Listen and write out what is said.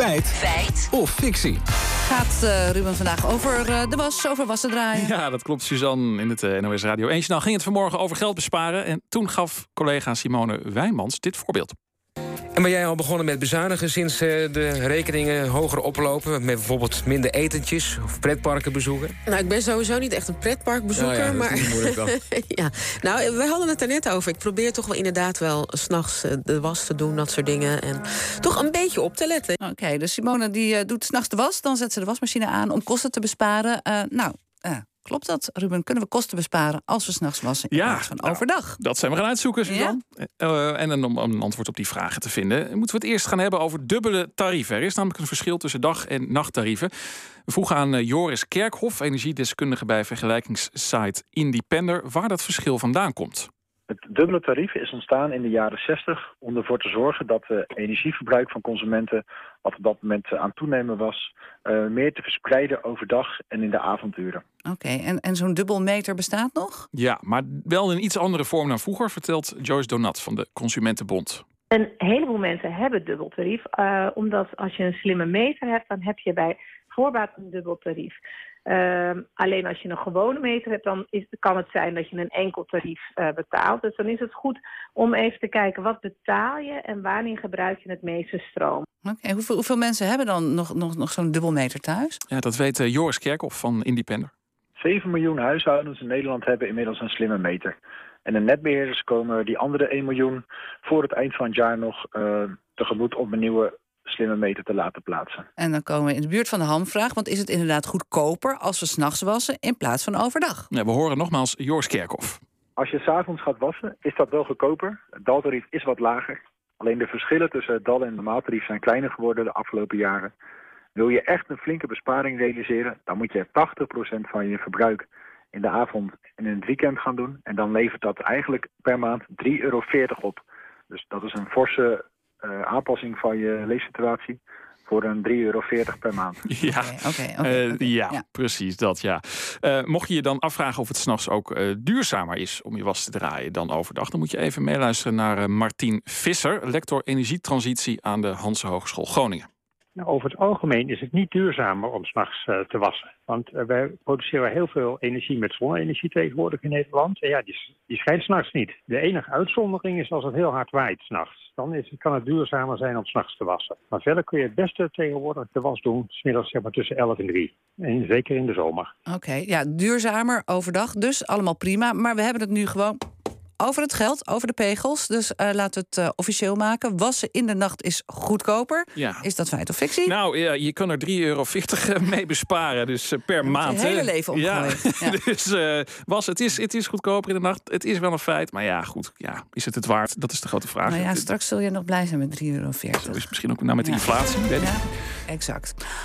Feit. Feit. Of fictie. Gaat uh, Ruben vandaag over uh, de was, over wassen draaien? Ja, dat klopt, Suzanne, in het uh, NOS Radio 1. Nou ging het vanmorgen over geld besparen. En toen gaf collega Simone Wijnmans dit voorbeeld. En ben jij al begonnen met bezuinigen sinds de rekeningen hoger oplopen? Met bijvoorbeeld minder etentjes of pretparken bezoeken? Nou, ik ben sowieso niet echt een pretparkbezoeker. Nou ja, maar... ja. Nou, we hadden het er net over. Ik probeer toch wel inderdaad wel s'nachts de was te doen, dat soort dingen. En toch een beetje op te letten. Oké, okay, dus Simone die uh, doet s'nachts de was. Dan zet ze de wasmachine aan om kosten te besparen. Uh, nou, uh, Klopt dat, Ruben? Kunnen we kosten besparen als we s'nachts wassen in ja, plaats van overdag? Dat zijn we gaan uitzoeken, Suzanne. Ja? Uh, en om een antwoord op die vragen te vinden... moeten we het eerst gaan hebben over dubbele tarieven. Er is namelijk een verschil tussen dag- en nachttarieven. We vroegen aan uh, Joris Kerkhoff, energiedeskundige bij vergelijkingssite Independer... waar dat verschil vandaan komt. Het dubbele tarief is ontstaan in de jaren 60 om ervoor te zorgen dat het energieverbruik van consumenten, wat op dat moment aan toenemen was, uh, meer te verspreiden overdag en in de avonduren. Oké, okay, en, en zo'n dubbelmeter bestaat nog? Ja, maar wel in iets andere vorm dan vroeger, vertelt Joyce Donat van de Consumentenbond. Een heleboel mensen hebben dubbeltarief, uh, omdat als je een slimme meter hebt, dan heb je bij voorbaat een dubbeltarief. Uh, alleen als je een gewone meter hebt, dan is, kan het zijn dat je een enkel tarief uh, betaalt. Dus dan is het goed om even te kijken wat betaal je en wanneer gebruik je het meeste stroom. Oké, okay, hoeveel, hoeveel, mensen hebben dan nog, nog, nog zo'n dubbelmeter thuis? Ja, dat weet uh, Joris Kerkhoff van Independer. 7 miljoen huishoudens in Nederland hebben inmiddels een slimme meter. En de netbeheerders komen die andere 1 miljoen voor het eind van het jaar nog uh, tegemoet om een nieuwe slimme meter te laten plaatsen. En dan komen we in de buurt van de hamvraag. Want is het inderdaad goedkoper als we s'nachts wassen in plaats van overdag? Ja, we horen nogmaals Joris Kerkhoff. Als je s'avonds gaat wassen, is dat wel goedkoper. Het daltarief is wat lager. Alleen de verschillen tussen het dal- en de maaltarief zijn kleiner geworden de afgelopen jaren. Wil je echt een flinke besparing realiseren, dan moet je 80% van je verbruik in de avond en in het weekend gaan doen. En dan levert dat eigenlijk per maand 3,40 euro op. Dus dat is een forse aanpassing van je leefsituatie voor een 3,40 euro per maand. Ja, okay, okay, uh, ja, ja, precies dat, ja. Uh, mocht je je dan afvragen of het s'nachts ook uh, duurzamer is om je was te draaien dan overdag... dan moet je even meeluisteren naar Martien Visser... lector energietransitie aan de Hanse Hogeschool Groningen. Over het algemeen is het niet duurzamer om s'nachts uh, te wassen. Want uh, wij produceren heel veel energie met zonne-energie tegenwoordig in Nederland. En ja, die, die schijnt s'nachts niet. De enige uitzondering is als het heel hard waait s'nachts. Dan is, kan het duurzamer zijn om s'nachts te wassen. Maar verder kun je het beste tegenwoordig de was doen... smiddags zeg maar tussen 11 en 3. En zeker in de zomer. Oké, ja, duurzamer overdag dus. Allemaal prima. Maar we hebben het nu gewoon over het geld, over de pegels. Dus uh, laten we het uh, officieel maken. Wassen in de nacht is goedkoper. Ja. Is dat feit of fictie? Nou, ja, je kan er 3,40 euro mee besparen. Dus per maand. Je hele leven omgooien. Ja. dus was, het is, het is goedkoper in de nacht. Het is wel een feit. Maar ja, goed. Ja, is het het waard? Dat is de grote vraag. Nou ja, straks zul je nog blij zijn met 3,40 euro. Zo is misschien ook nou met de inflatie. Weet ja, exact.